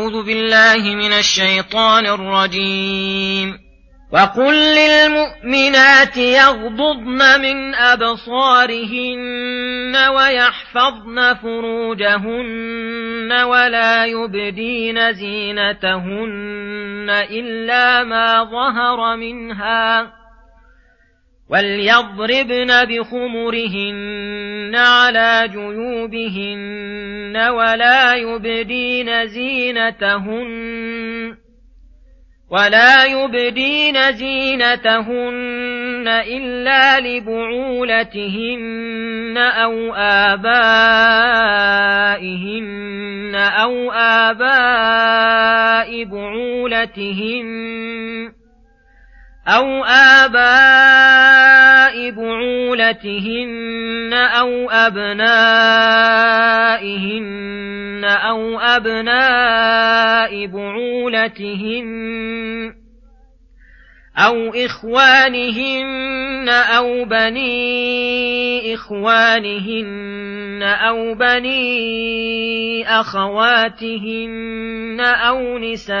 أعوذ بالله من الشيطان الرجيم. وقل للمؤمنات يغضضن من أبصارهن ويحفظن فروجهن ولا يبدين زينتهن إلا ما ظهر منها. وليضربن بخمرهن على جيوبهن ولا يبدين زينتهن ولا يبدين زينتهن إلا لبعولتهن أو آبائهن أو آباء بعولتهن أو آباء بعولتهن أو أبنائهن أو أبناء بعولتهن أو إخوانهن أو بني إخوانهن أو بني أخواتهن أو نسائهن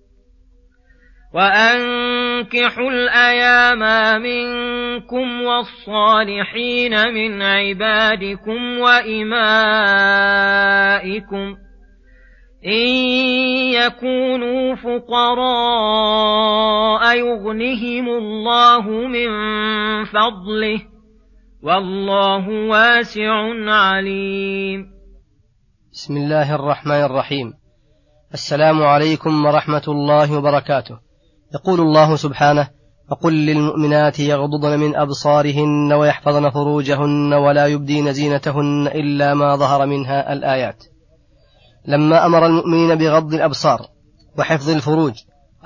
وأنكحوا الأيام منكم والصالحين من عبادكم وإمائكم إن يكونوا فقراء يغنهم الله من فضله والله واسع عليم. بسم الله الرحمن الرحيم. السلام عليكم ورحمة الله وبركاته. يقول الله سبحانه وقل للمؤمنات يغضضن من أبصارهن ويحفظن فروجهن ولا يبدين زينتهن إلا ما ظهر منها الآيات. لما أمر المؤمنين بغض الأبصار وحفظ الفروج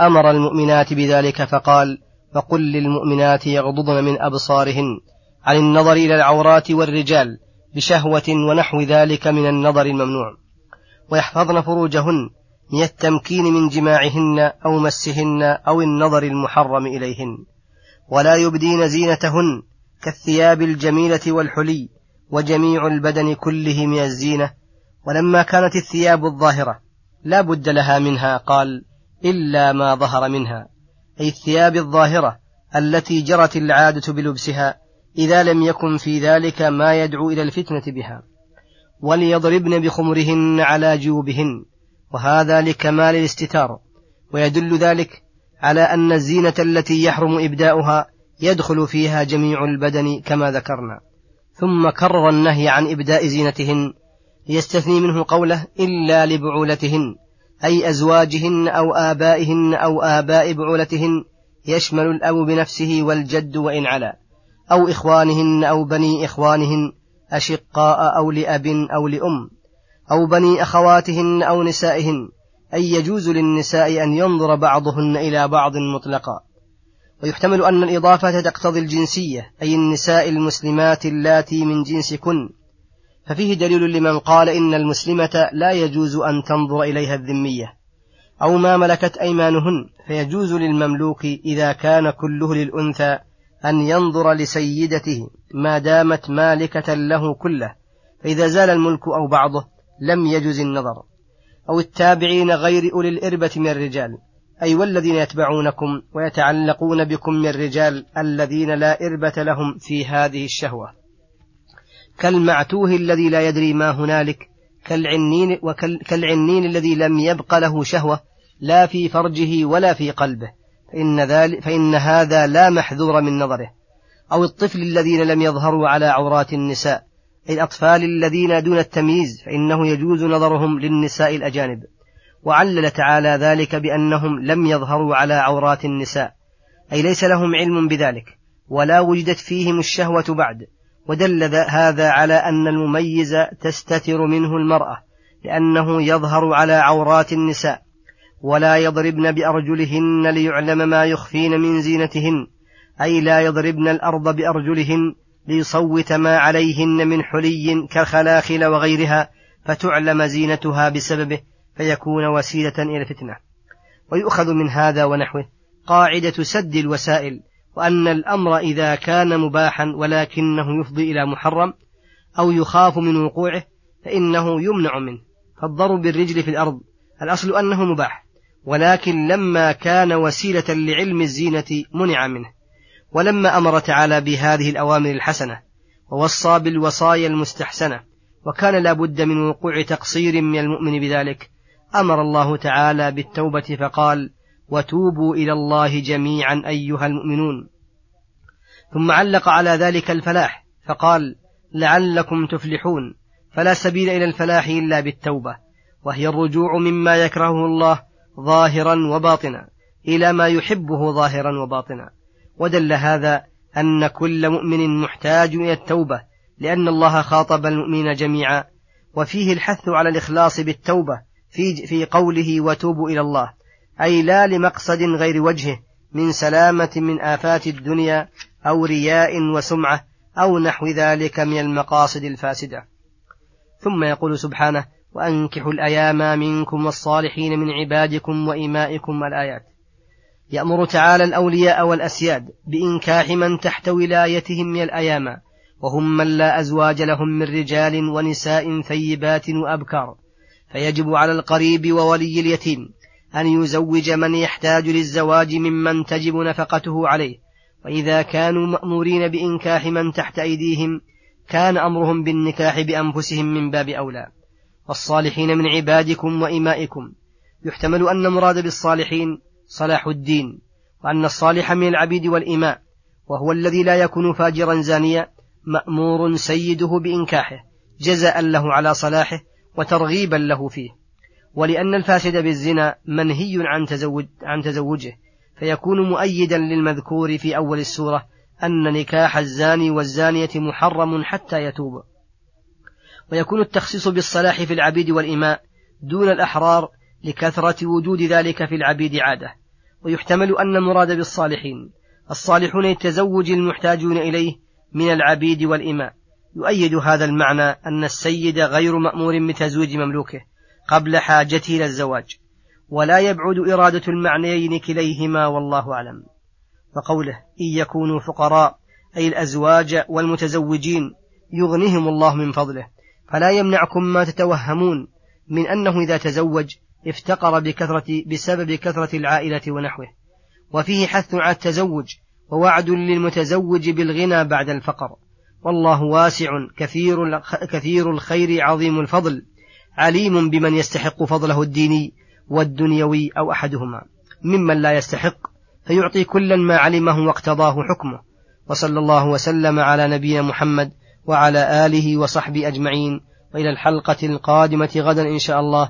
أمر المؤمنات بذلك فقال وقل للمؤمنات يغضضن من أبصارهن عن النظر إلى العورات والرجال بشهوة ونحو ذلك من النظر الممنوع ويحفظن فروجهن من التمكين من جماعهن أو مسهن أو النظر المحرم إليهن ولا يبدين زينتهن كالثياب الجميلة والحلي وجميع البدن كله من الزينة ولما كانت الثياب الظاهرة لا بد لها منها قال إلا ما ظهر منها أي الثياب الظاهرة التي جرت العادة بلبسها إذا لم يكن في ذلك ما يدعو إلى الفتنة بها وليضربن بخمرهن على جيوبهن وهذا لكمال الاستتار ويدل ذلك على أن الزينة التي يحرم إبداؤها يدخل فيها جميع البدن كما ذكرنا. ثم كرر النهي عن إبداء زينتهن ليستثني منه قوله إلا لبعولتهن أي أزواجهن أو آبائهن أو آباء بعولتهن يشمل الأب بنفسه والجد وإن علا أو إخوانهن أو بني إخوانهن أشقاء أو لأب أو لأم. أو بني أخواتهن أو نسائهن أي يجوز للنساء أن ينظر بعضهن إلى بعض مطلقا. ويحتمل أن الإضافة تقتضي الجنسية أي النساء المسلمات اللاتي من جنسكن. ففيه دليل لمن قال إن المسلمة لا يجوز أن تنظر إليها الذمية. أو ما ملكت أيمانهن فيجوز للمملوك إذا كان كله للأنثى أن ينظر لسيدته ما دامت مالكة له كله. فإذا زال الملك أو بعضه لم يجز النظر. أو التابعين غير أولي الإربة من الرجال. أي والذين يتبعونكم ويتعلقون بكم من الرجال الذين لا إربة لهم في هذه الشهوة. كالمعتوه الذي لا يدري ما هنالك كالعنين وكالعنين الذي لم يبق له شهوة لا في فرجه ولا في قلبه. فإن, ذلك فإن هذا لا محذور من نظره. أو الطفل الذين لم يظهروا على عورات النساء الأطفال الذين دون التمييز فإنه يجوز نظرهم للنساء الأجانب. وعلل تعالى ذلك بأنهم لم يظهروا على عورات النساء. أي ليس لهم علم بذلك. ولا وجدت فيهم الشهوة بعد. ودل هذا على أن المميز تستتر منه المرأة لأنه يظهر على عورات النساء. ولا يضربن بأرجلهن ليعلم ما يخفين من زينتهن. أي لا يضربن الأرض بأرجلهن ليصوت ما عليهن من حلي كالخلاخل وغيرها فتعلم زينتها بسببه فيكون وسيلة إلى الفتنة. ويؤخذ من هذا ونحوه قاعدة سد الوسائل وأن الأمر إذا كان مباحا ولكنه يفضي إلى محرم أو يخاف من وقوعه فإنه يمنع منه. فالضرب بالرجل في الأرض الأصل أنه مباح ولكن لما كان وسيلة لعلم الزينة منع منه. ولما أمر تعالى بهذه الأوامر الحسنة ووصى بالوصايا المستحسنة وكان لا بد من وقوع تقصير من المؤمن بذلك أمر الله تعالى بالتوبة فقال وتوبوا إلى الله جميعا أيها المؤمنون ثم علق على ذلك الفلاح فقال لعلكم تفلحون فلا سبيل إلى الفلاح إلا بالتوبة وهي الرجوع مما يكرهه الله ظاهرا وباطنا إلى ما يحبه ظاهرا وباطنا ودل هذا أن كل مؤمن محتاج إلى التوبة لأن الله خاطب المؤمنين جميعا. وفيه الحث على الإخلاص بالتوبة في, في قوله وتوبوا إلى الله أي لا لمقصد غير وجهه من سلامة من آفات الدنيا أو رياء وسمعة أو نحو ذلك من المقاصد الفاسدة. ثم يقول سبحانه وأنكحوا الأيام منكم والصالحين من عبادكم وإمائكم الآيات يأمر تعالى الأولياء والأسياد بإنكاح من تحت ولايتهم من الأيام وهم من لا أزواج لهم من رجال ونساء ثيبات وأبكار. فيجب على القريب وولي اليتيم أن يزوج من يحتاج للزواج ممن تجب نفقته عليه. وإذا كانوا مأمورين بإنكاح من تحت أيديهم كان أمرهم بالنكاح بأنفسهم من باب أولى. والصالحين من عبادكم وإمائكم. يحتمل أن المراد بالصالحين صلاح الدين وأن الصالح من العبيد والإماء وهو الذي لا يكون فاجرا زانيا مأمور سيده بإنكاحه جزاء له على صلاحه وترغيبا له فيه. ولأن الفاسد بالزنا منهي عن تزوج عن تزوجه فيكون مؤيدا للمذكور في أول السورة أن نكاح الزاني والزانية محرم حتى يتوب. ويكون التخصيص بالصلاح في العبيد والإماء دون الأحرار لكثرة وجود ذلك في العبيد عادة ويحتمل أن المراد بالصالحين. الصالحون التزوج المحتاجون إليه من العبيد والإماء. يؤيد هذا المعنى أن السيد غير مأمور بتزويج مملوكه قبل حاجته إلى الزواج ولا يبعد إرادة المعنيين كليهما والله أعلم. وقوله إن يكونوا فقراء أي الأزواج والمتزوجين يغنيهم الله من فضله. فلا يمنعكم ما تتوهمون من أنه إذا تزوج افتقر بكثرة بسبب كثرة العائلة ونحوه. وفيه حث على التزوج ووعد للمتزوج بالغنى بعد الفقر. والله واسع كثير كثير الخير عظيم الفضل. عليم بمن يستحق فضله الديني والدنيوي أو أحدهما. ممن لا يستحق فيعطي كلا ما علمه واقتضاه حكمه. وصلى الله وسلم على نبينا محمد وعلى آله وصحبه أجمعين. وإلى الحلقة القادمة غدا إن شاء الله.